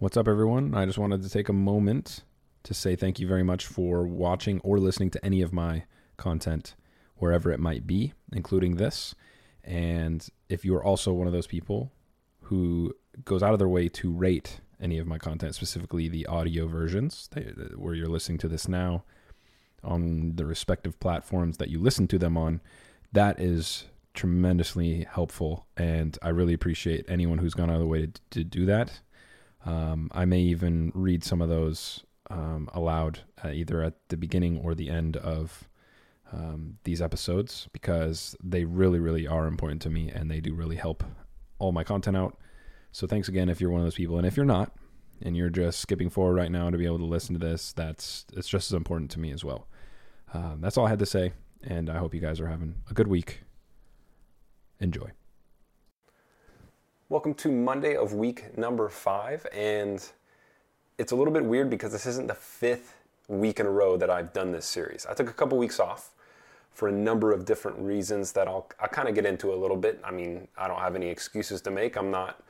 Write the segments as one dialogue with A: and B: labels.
A: What's up, everyone? I just wanted to take a moment to say thank you very much for watching or listening to any of my content, wherever it might be, including this. And if you are also one of those people who goes out of their way to rate any of my content, specifically the audio versions where you're listening to this now on the respective platforms that you listen to them on, that is tremendously helpful. And I really appreciate anyone who's gone out of the way to, to do that. Um, I may even read some of those um, aloud, uh, either at the beginning or the end of um, these episodes, because they really, really are important to me and they do really help all my content out. So thanks again if you're one of those people. And if you're not, and you're just skipping forward right now to be able to listen to this, that's it's just as important to me as well. Um, that's all I had to say, and I hope you guys are having a good week. Enjoy.
B: Welcome to Monday of week number five, and it's a little bit weird because this isn't the fifth week in a row that I've done this series. I took a couple weeks off for a number of different reasons that I'll, I'll kind of get into a little bit. I mean, I don't have any excuses to make. I'm not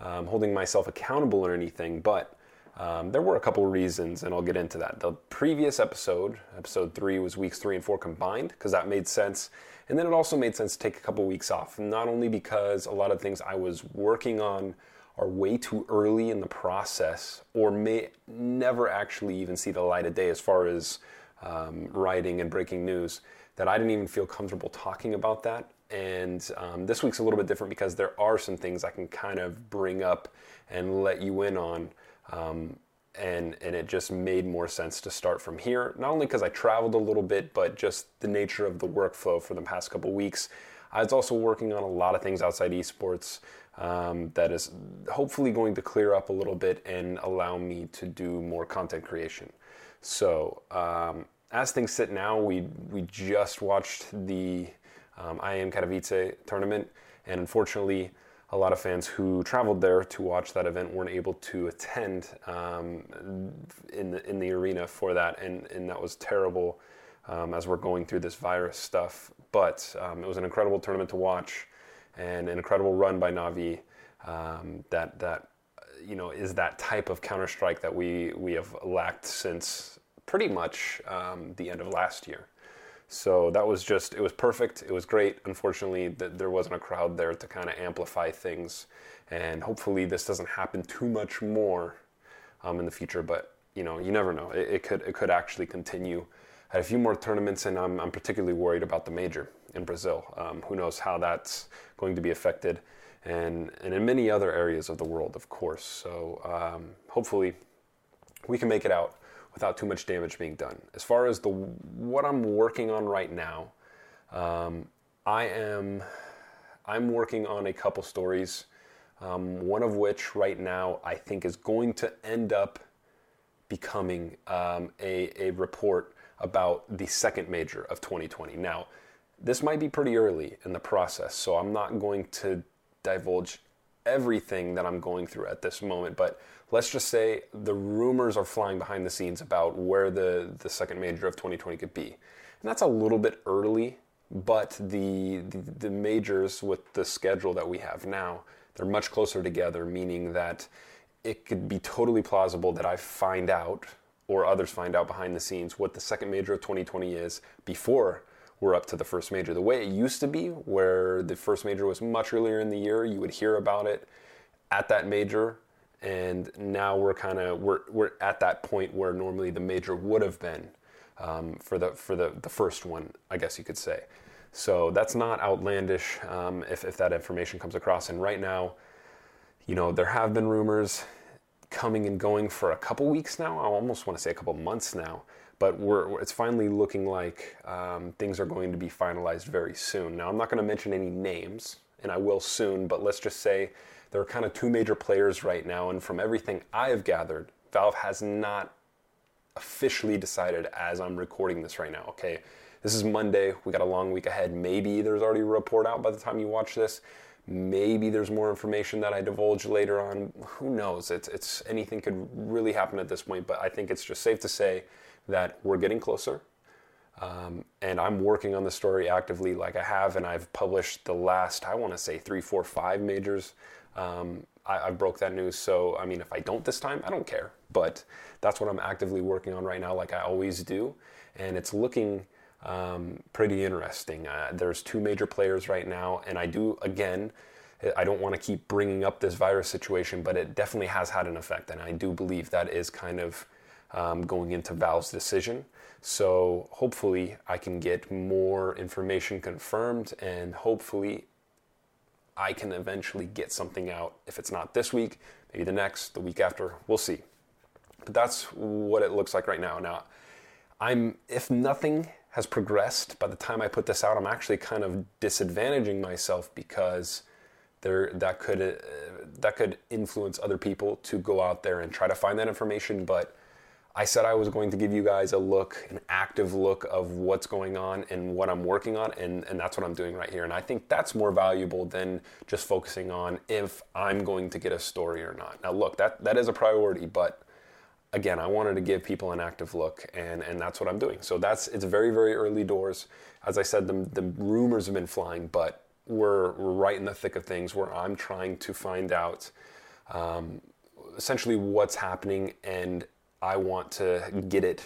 B: um, holding myself accountable or anything, but um, there were a couple reasons, and I'll get into that. The previous episode, episode three, was weeks three and four combined because that made sense. And then it also made sense to take a couple weeks off, not only because a lot of things I was working on are way too early in the process or may never actually even see the light of day as far as um, writing and breaking news, that I didn't even feel comfortable talking about that. And um, this week's a little bit different because there are some things I can kind of bring up and let you in on. Um, and, and it just made more sense to start from here, not only because I traveled a little bit, but just the nature of the workflow for the past couple weeks. I was also working on a lot of things outside esports um, that is hopefully going to clear up a little bit and allow me to do more content creation. So, um, as things sit now, we, we just watched the um, am Katowice tournament, and unfortunately, a lot of fans who traveled there to watch that event weren't able to attend um, in the in the arena for that, and and that was terrible um, as we're going through this virus stuff. But um, it was an incredible tournament to watch, and an incredible run by Navi. Um, that that you know is that type of Counter Strike that we we have lacked since pretty much um, the end of last year. So that was just, it was perfect. It was great. Unfortunately, that there wasn't a crowd there to kind of amplify things. And hopefully, this doesn't happen too much more um, in the future. But you know, you never know. It, it, could it could actually continue. Had a few more tournaments, and I'm, I'm particularly worried about the major in Brazil. Um, who knows how that's going to be affected, and and in many other areas of the world, of course. So um, hopefully, we can make it out without too much damage being done. As far as the what I'm working on right now, um, I am I'm working on a couple stories. Um, one of which right now I think is going to end up becoming um, a, a report about the second major of 2020. Now, this might be pretty early in the process, so I'm not going to divulge everything that I'm going through at this moment, but let's just say the rumors are flying behind the scenes about where the, the second major of 2020 could be. And that's a little bit early, but the, the, the majors with the schedule that we have now, they're much closer together, meaning that it could be totally plausible that I find out or others find out behind the scenes what the second major of 2020 is before we're up to the first major. The way it used to be, where the first major was much earlier in the year, you would hear about it at that major and now we're kind of we're, we're at that point where normally the major would have been um, for the for the, the first one i guess you could say. So that's not outlandish um, if, if that information comes across. And right now you know there have been rumors coming and going for a couple weeks now. I almost want to say a couple months now. But we're, it's finally looking like um, things are going to be finalized very soon. Now i'm not going to mention any names and i will soon but let's just say there are kind of two major players right now, and from everything I have gathered, Valve has not officially decided as I'm recording this right now. Okay, this is Monday. We got a long week ahead. Maybe there's already a report out by the time you watch this. Maybe there's more information that I divulge later on. Who knows? It's, it's anything could really happen at this point. But I think it's just safe to say that we're getting closer. Um, and I'm working on the story actively, like I have, and I've published the last, I want to say, three, four, five majors um, I, I broke that news. So, I mean, if I don't this time, I don't care. But that's what I'm actively working on right now, like I always do. And it's looking um, pretty interesting. Uh, there's two major players right now, and I do, again, I don't want to keep bringing up this virus situation, but it definitely has had an effect. And I do believe that is kind of um, going into Valve's decision. So hopefully, I can get more information confirmed, and hopefully, I can eventually get something out. If it's not this week, maybe the next, the week after, we'll see. But that's what it looks like right now. Now, I'm if nothing has progressed by the time I put this out, I'm actually kind of disadvantaging myself because there that could uh, that could influence other people to go out there and try to find that information, but I said I was going to give you guys a look, an active look of what's going on and what I'm working on, and, and that's what I'm doing right here. And I think that's more valuable than just focusing on if I'm going to get a story or not. Now, look, that, that is a priority, but again, I wanted to give people an active look, and, and that's what I'm doing. So that's it's very, very early doors. As I said, the, the rumors have been flying, but we're, we're right in the thick of things where I'm trying to find out um, essentially what's happening and I want to get it,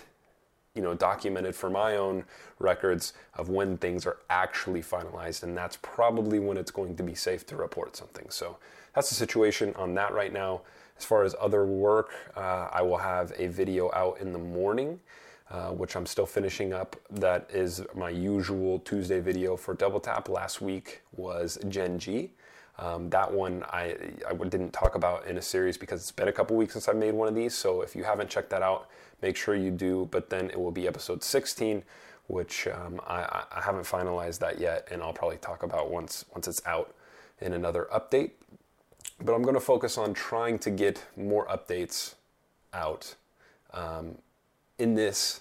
B: you know, documented for my own records of when things are actually finalized, and that's probably when it's going to be safe to report something. So that's the situation on that right now. As far as other work, uh, I will have a video out in the morning. Uh, which I'm still finishing up. That is my usual Tuesday video for Double Tap. Last week was Gen G. Um, that one I, I didn't talk about in a series because it's been a couple weeks since I made one of these. So if you haven't checked that out, make sure you do. But then it will be episode 16, which um, I, I, haven't finalized that yet, and I'll probably talk about once once it's out in another update. But I'm going to focus on trying to get more updates out um, in this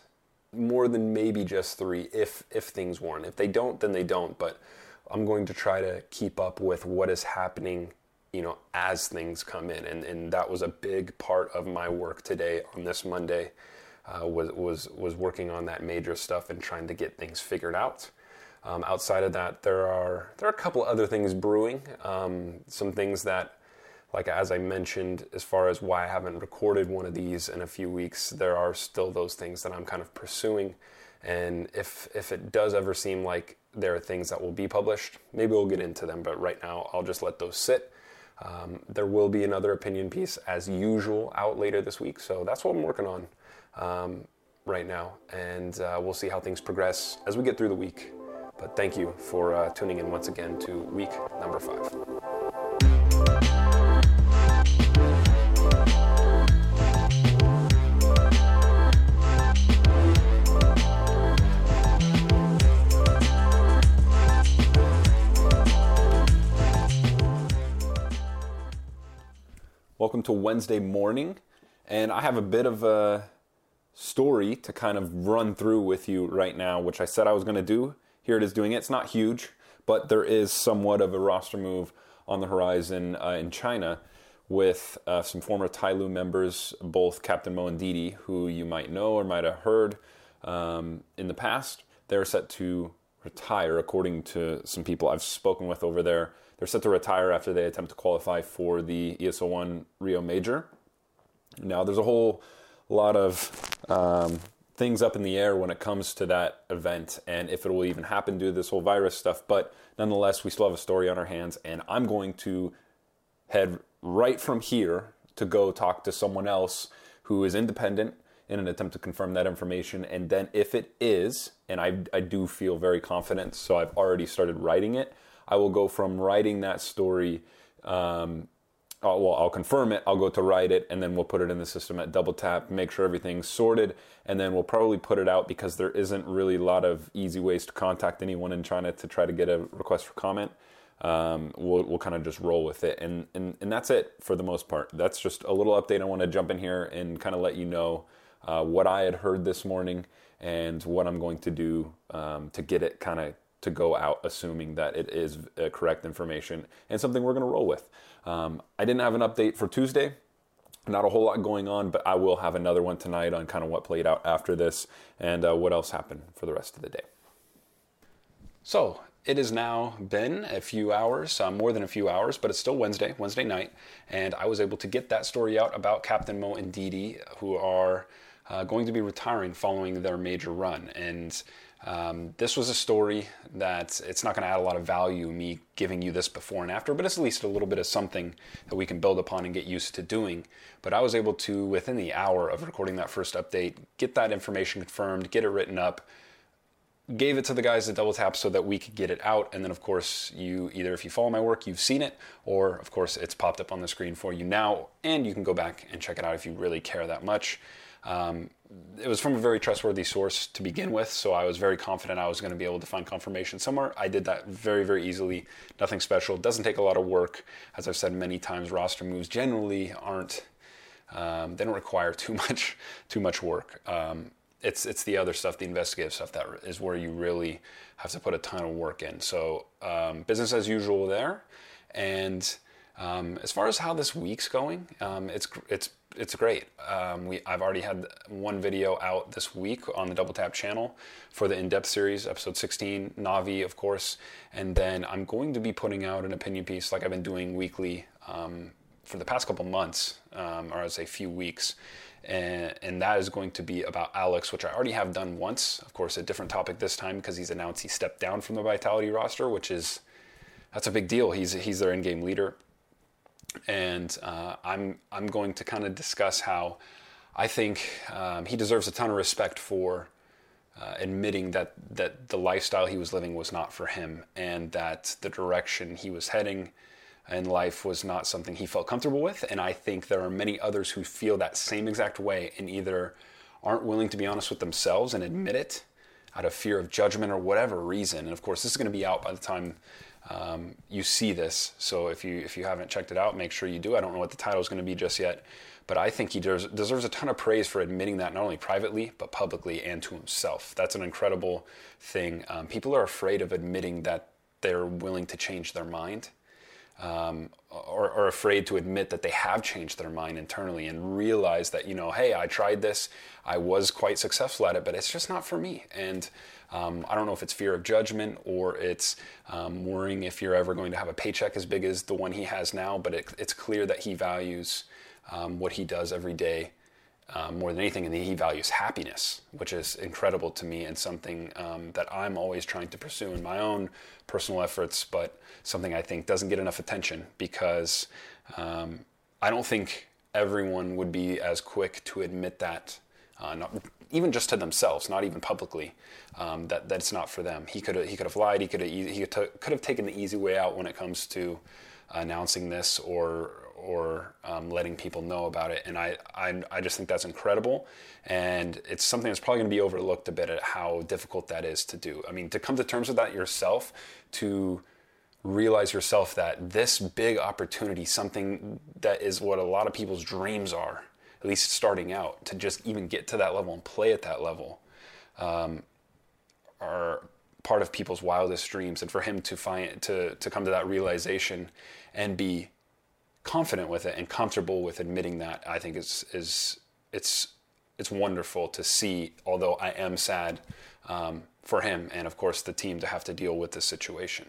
B: more than maybe just three, if if things warrant. If they don't, then they don't. But I'm going to try to keep up with what is happening, you know, as things come in. And, and that was a big part of my work today on this Monday. Uh, was was was working on that major stuff and trying to get things figured out. Um, outside of that, there are there are a couple other things brewing. Um, some things that, like as I mentioned, as far as why I haven't recorded one of these in a few weeks, there are still those things that I'm kind of pursuing. And if if it does ever seem like there are things that will be published, maybe we'll get into them. But right now, I'll just let those sit. Um, there will be another opinion piece as usual out later this week. So that's what I'm working on um, right now, and uh, we'll see how things progress as we get through the week. But thank you for uh, tuning in once again to week number five. Welcome to Wednesday morning, and I have a bit of a story to kind of run through with you right now, which I said I was going to do. Here it is doing it. It's not huge, but there is somewhat of a roster move on the horizon uh, in China with uh, some former TyLoo members, both Captain Mo and Didi, who you might know or might have heard um, in the past. They're set to retire, according to some people I've spoken with over there. They're set to retire after they attempt to qualify for the ESL One Rio Major. Now, there's a whole lot of um, things up in the air when it comes to that event and if it will even happen due to this whole virus stuff. But nonetheless, we still have a story on our hands, and I'm going to head right from here to go talk to someone else who is independent in an attempt to confirm that information. And then, if it is, and I, I do feel very confident, so I've already started writing it, I will go from writing that story. Um, I'll, well, I'll confirm it. I'll go to write it, and then we'll put it in the system at double tap, make sure everything's sorted, and then we'll probably put it out because there isn't really a lot of easy ways to contact anyone in China to try to get a request for comment. Um, we'll, we'll kind of just roll with it, and, and and that's it for the most part. That's just a little update. I want to jump in here and kind of let you know uh, what I had heard this morning and what I'm going to do um, to get it kind of to go out assuming that it is uh, correct information and something we're going to roll with. Um, I didn't have an update for Tuesday. Not a whole lot going on, but I will have another one tonight on kind of what played out after this and uh, what else happened for the rest of the day. So, it has now been a few hours, uh, more than a few hours, but it's still Wednesday, Wednesday night, and I was able to get that story out about Captain Mo and Didi, who are uh, going to be retiring following their major run. And um, this was a story that it's not going to add a lot of value, me giving you this before and after, but it's at least a little bit of something that we can build upon and get used to doing. But I was able to, within the hour of recording that first update, get that information confirmed, get it written up, gave it to the guys at Double Tap so that we could get it out. And then, of course, you either if you follow my work, you've seen it, or of course, it's popped up on the screen for you now, and you can go back and check it out if you really care that much. Um, it was from a very trustworthy source to begin with, so I was very confident I was going to be able to find confirmation somewhere. I did that very, very easily. Nothing special. Doesn't take a lot of work. As I've said many times, roster moves generally aren't. Um, they don't require too much too much work. Um, it's it's the other stuff, the investigative stuff, that is where you really have to put a ton of work in. So um, business as usual there, and um, as far as how this week's going, um, it's it's it's great. Um, we I've already had one video out this week on the Double Tap channel for the in-depth series, episode 16, Navi, of course, and then I'm going to be putting out an opinion piece like I've been doing weekly um, for the past couple months, um, or I'd say few weeks. And, and, that is going to be about Alex, which I already have done once. Of course, a different topic this time because he's announced he stepped down from the Vitality roster, which is that's a big deal. He's he's their in-game leader and uh, I'm I'm going to kind of discuss how I think um, he deserves a ton of respect for uh, admitting that that the lifestyle he was living was not for him, and that the direction he was heading in life was not something he felt comfortable with. And I think there are many others who feel that same exact way and either aren't willing to be honest with themselves and admit it out of fear of judgment or whatever reason. And of course, this is going to be out by the time um, you see this. So if you if you haven't checked it out, make sure you do. I don't know what the title is going to be just yet, but I think he deserves, deserves a ton of praise for admitting that not only privately but publicly and to himself. That's an incredible thing. Um, people are afraid of admitting that they're willing to change their mind. Um, or, or, afraid to admit that they have changed their mind internally and realize that you know hey i tried this. I was quite successful at it but it's just not for me. And um, I don't know if it's fear of judgment or it's um, worrying if you're ever going to have a paycheck as big as the one he has now, but it, it's clear that he values um, what he does every day um, more than anything, and he values happiness, which is incredible to me and something um, that I'm always trying to pursue in my own personal efforts, but something I think doesn't get enough attention because um, I don't think everyone would be as quick to admit that. Uh, not, even just to themselves, not even publicly, um, that, that it's not for them. He could he could have lied. He could he could have taken the easy way out when it comes to announcing this or or um, letting people know about it. And I, I, I just think that's incredible. And it's something that's probably going to be overlooked a bit at how difficult that is to do. I mean, to come to terms with that yourself, to realize yourself that this big opportunity, something that is what a lot of people's dreams are, at least starting out, to just even get to that level and play at that level, um, are part of people's wildest dreams. And for him to find to to come to that realization and be confident with it and comfortable with admitting that, I think is is it's it's wonderful to see. Although I am sad um, for him and of course the team to have to deal with this situation.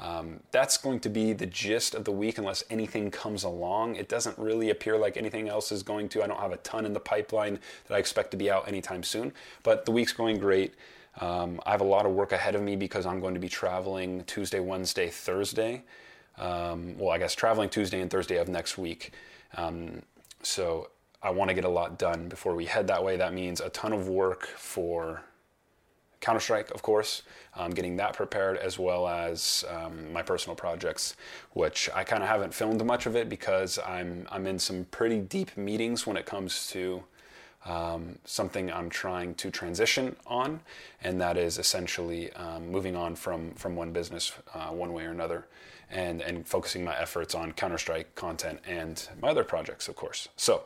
B: Um, that's going to be the gist of the week unless anything comes along. It doesn't really appear like anything else is going to. I don't have a ton in the pipeline that I expect to be out anytime soon, but the week's going great. Um, I have a lot of work ahead of me because I'm going to be traveling Tuesday, Wednesday, Thursday. Um, well, I guess traveling Tuesday and Thursday of next week. Um, so I want to get a lot done before we head that way. That means a ton of work for Counter Strike, of course, um, getting that prepared, as well as um, my personal projects, which I kind of haven't filmed much of it because I'm I'm in some pretty deep meetings when it comes to um, something I'm trying to transition on, and that is essentially um, moving on from from one business uh, one way or another, and and focusing my efforts on Counter Strike content and my other projects, of course. So.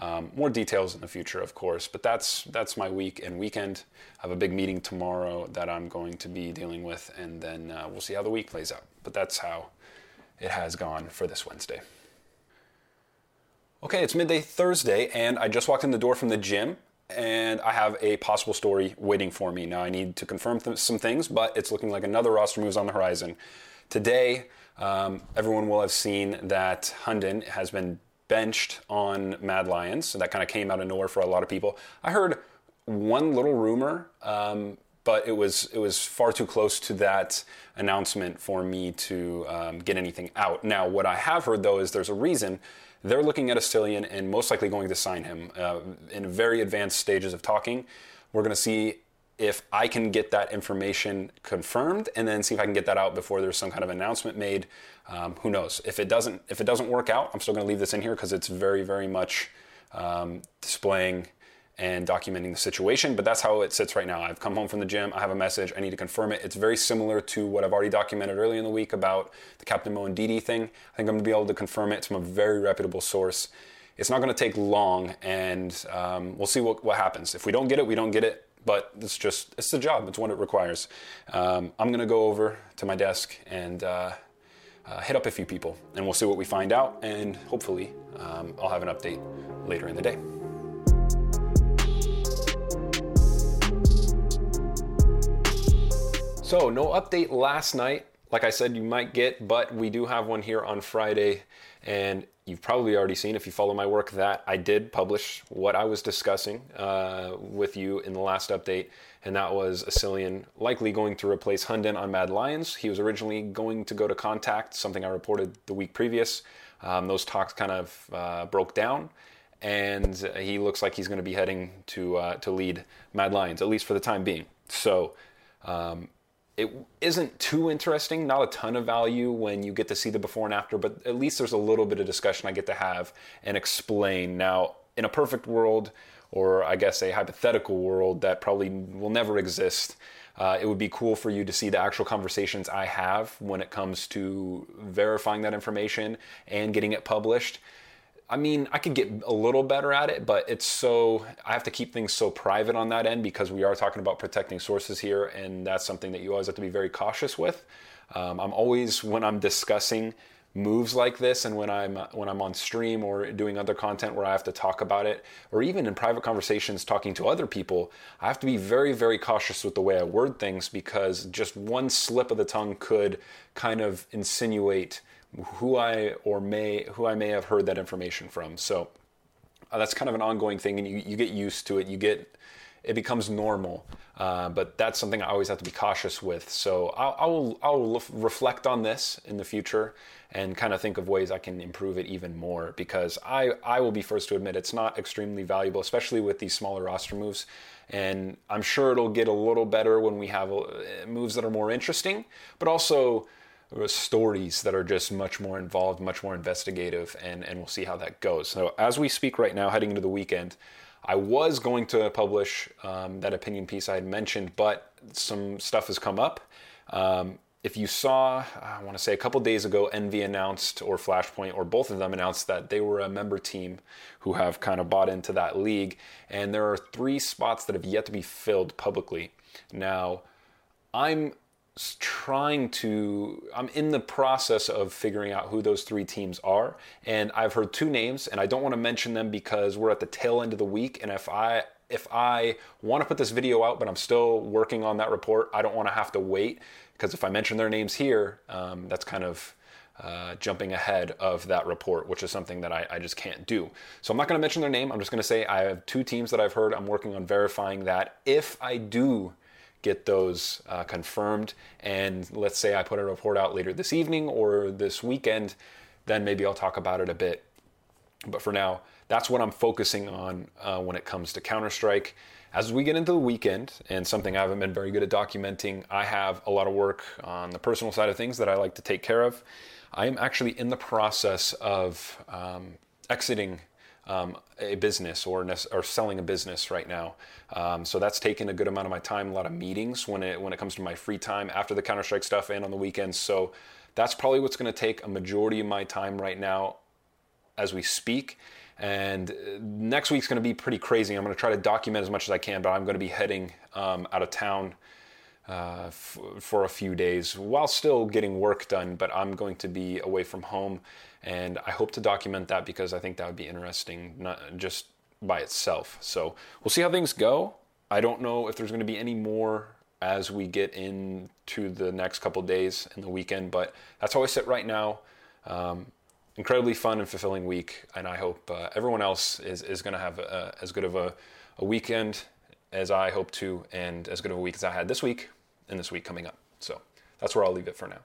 B: Um, more details in the future, of course, but that's that's my week and weekend. I have a big meeting tomorrow that I'm going to be dealing with, and then uh, we'll see how the week plays out. But that's how it has gone for this Wednesday. Okay, it's midday Thursday, and I just walked in the door from the gym. and I have a possible story waiting for me. Now I need to confirm th- some things, but it's looking like another roster move is on the horizon. Today, um, everyone will have seen that Hunden has been benched on Mad Lions. So that kind of came out of nowhere for a lot of people. I heard one little rumor, um, but it was it was far too close to that announcement for me to um, get anything out. Now, what I have heard though is there's a reason they're looking at Acilion and most likely going to sign him uh, in very advanced stages of talking. We're going to see if I can get that information confirmed and then see if I can get that out before there's some kind of announcement made. Um, who knows? If it doesn't, if it doesn't work out, I'm still going to leave this in here because it's very, very much um, displaying and documenting the situation. But that's how it sits right now. I've come home from the gym. I have a message. I need to confirm it. It's very similar to what I've already documented earlier in the week about the Captain Mo and Didi thing. I think I'm going to be able to confirm it from a very reputable source. It's not going to take long, and um, we'll see what, what happens. If we don't get it, we don't get it but it's just it's the job. It's what it requires. Um, i'm to go over to my desk and uh, uh, hit up a few people and we'll see what we find out and hopefully um, i'll have an update later in the day. So no update last night like i said you might get but we do have one here on friday and you've probably already seen if you follow my work that I did publish what I was discussing uh, with you in the last update, and that was Acilion likely going to replace Hunden on Mad Lions. He was originally going to go to Contact, something I reported the week previous. Um, those talks kind of uh, broke down, and he looks like he's going to be heading to uh, to lead Mad Lions at least for the time being. So. Um, it isn't too interesting, not a ton of value when you get to see the before and after, but at least there's a little bit of discussion I get to have and explain. Now, in a perfect world, or I guess a hypothetical world that probably will never exist, uh, it would be cool for you to see the actual conversations I have when it comes to verifying that information and getting it published. I mean, I could get a little better at it, but it's so, I have to keep things so private on that end because we are talking about protecting sources here, and that's something that you always have to be very cautious with. Um, I'm always, when I'm discussing moves like this and when I'm when I'm on stream or doing other content where I have to talk about it or even in private conversations talking to other people I have to be very very cautious with the way I word things because just one slip of the tongue could kind of insinuate who I or may who I may have heard that information from. So uh, that's kind of an ongoing thing, and you, you get used to it. You get it becomes normal, uh, but that's something I always have to be cautious with. So I'll, I'll, I'll reflect on this in the future and kind of think of ways I can improve it even more because I, I will be first to admit it's not extremely valuable, especially with these smaller roster moves. And I'm sure it'll get a little better when we have uh, moves that are more interesting, but also stories that are just much more involved, much more investigative, and, and we'll see how that goes. So, as we speak right now, heading into the weekend, I was going to publish um, that opinion piece I had mentioned, but some stuff has come up. Um, if you saw, I want to say a couple days ago, Envy announced, or Flashpoint, or both of them announced that they were a member team who have kind of bought into that league. And there are three spots that have yet to be filled publicly. Now, I'm trying to i'm in the process of figuring out who those three teams are and i've heard two names and i don't want to mention them because we're at the tail end of the week and if i if i want to put this video out but i'm still working on that report i don't want to have to wait because if i mention their names here um, that's kind of uh, jumping ahead of that report, which is something that I, I just can't do. So I'm not going to mention their name. I'm just going to say I have two teams that I've heard. I'm working on verifying that. If I do get those uh, confirmed. And let's say I put a report out later this evening or this weekend, then maybe I'll talk about it a bit. But for now, that's what I'm focusing on uh, when it comes to Counter Strike. As we get into the weekend, and something I haven't been very good at documenting, I have a lot of work on the personal side of things that I like to take care of. I am actually in the process of um, exiting um, a business or or selling a business right now. Um, so that's taken a good amount of my time, a lot of meetings when it when it comes to my free time after the Counter Strike stuff and on the weekends. So that's probably what's going to take a majority of my time right now as we speak. And uh, next week's going to be pretty crazy. I'm going to try to document as much as I can, but I'm going to be heading um, out of town uh, f- for a few days while still getting work done. But I'm going to be away from home and I hope to document that because I think that would be interesting, not just by itself. So we'll see how things go. I don't know if there's going to be any more as we get into the next couple days and the weekend, but that's how I sit right now. Um, incredibly fun and fulfilling week, and I hope uh, everyone else is, is going to have a, as good of a, a weekend as I hope to, and as good of a week as I had this week and this week coming up. So that's where I'll leave it for now.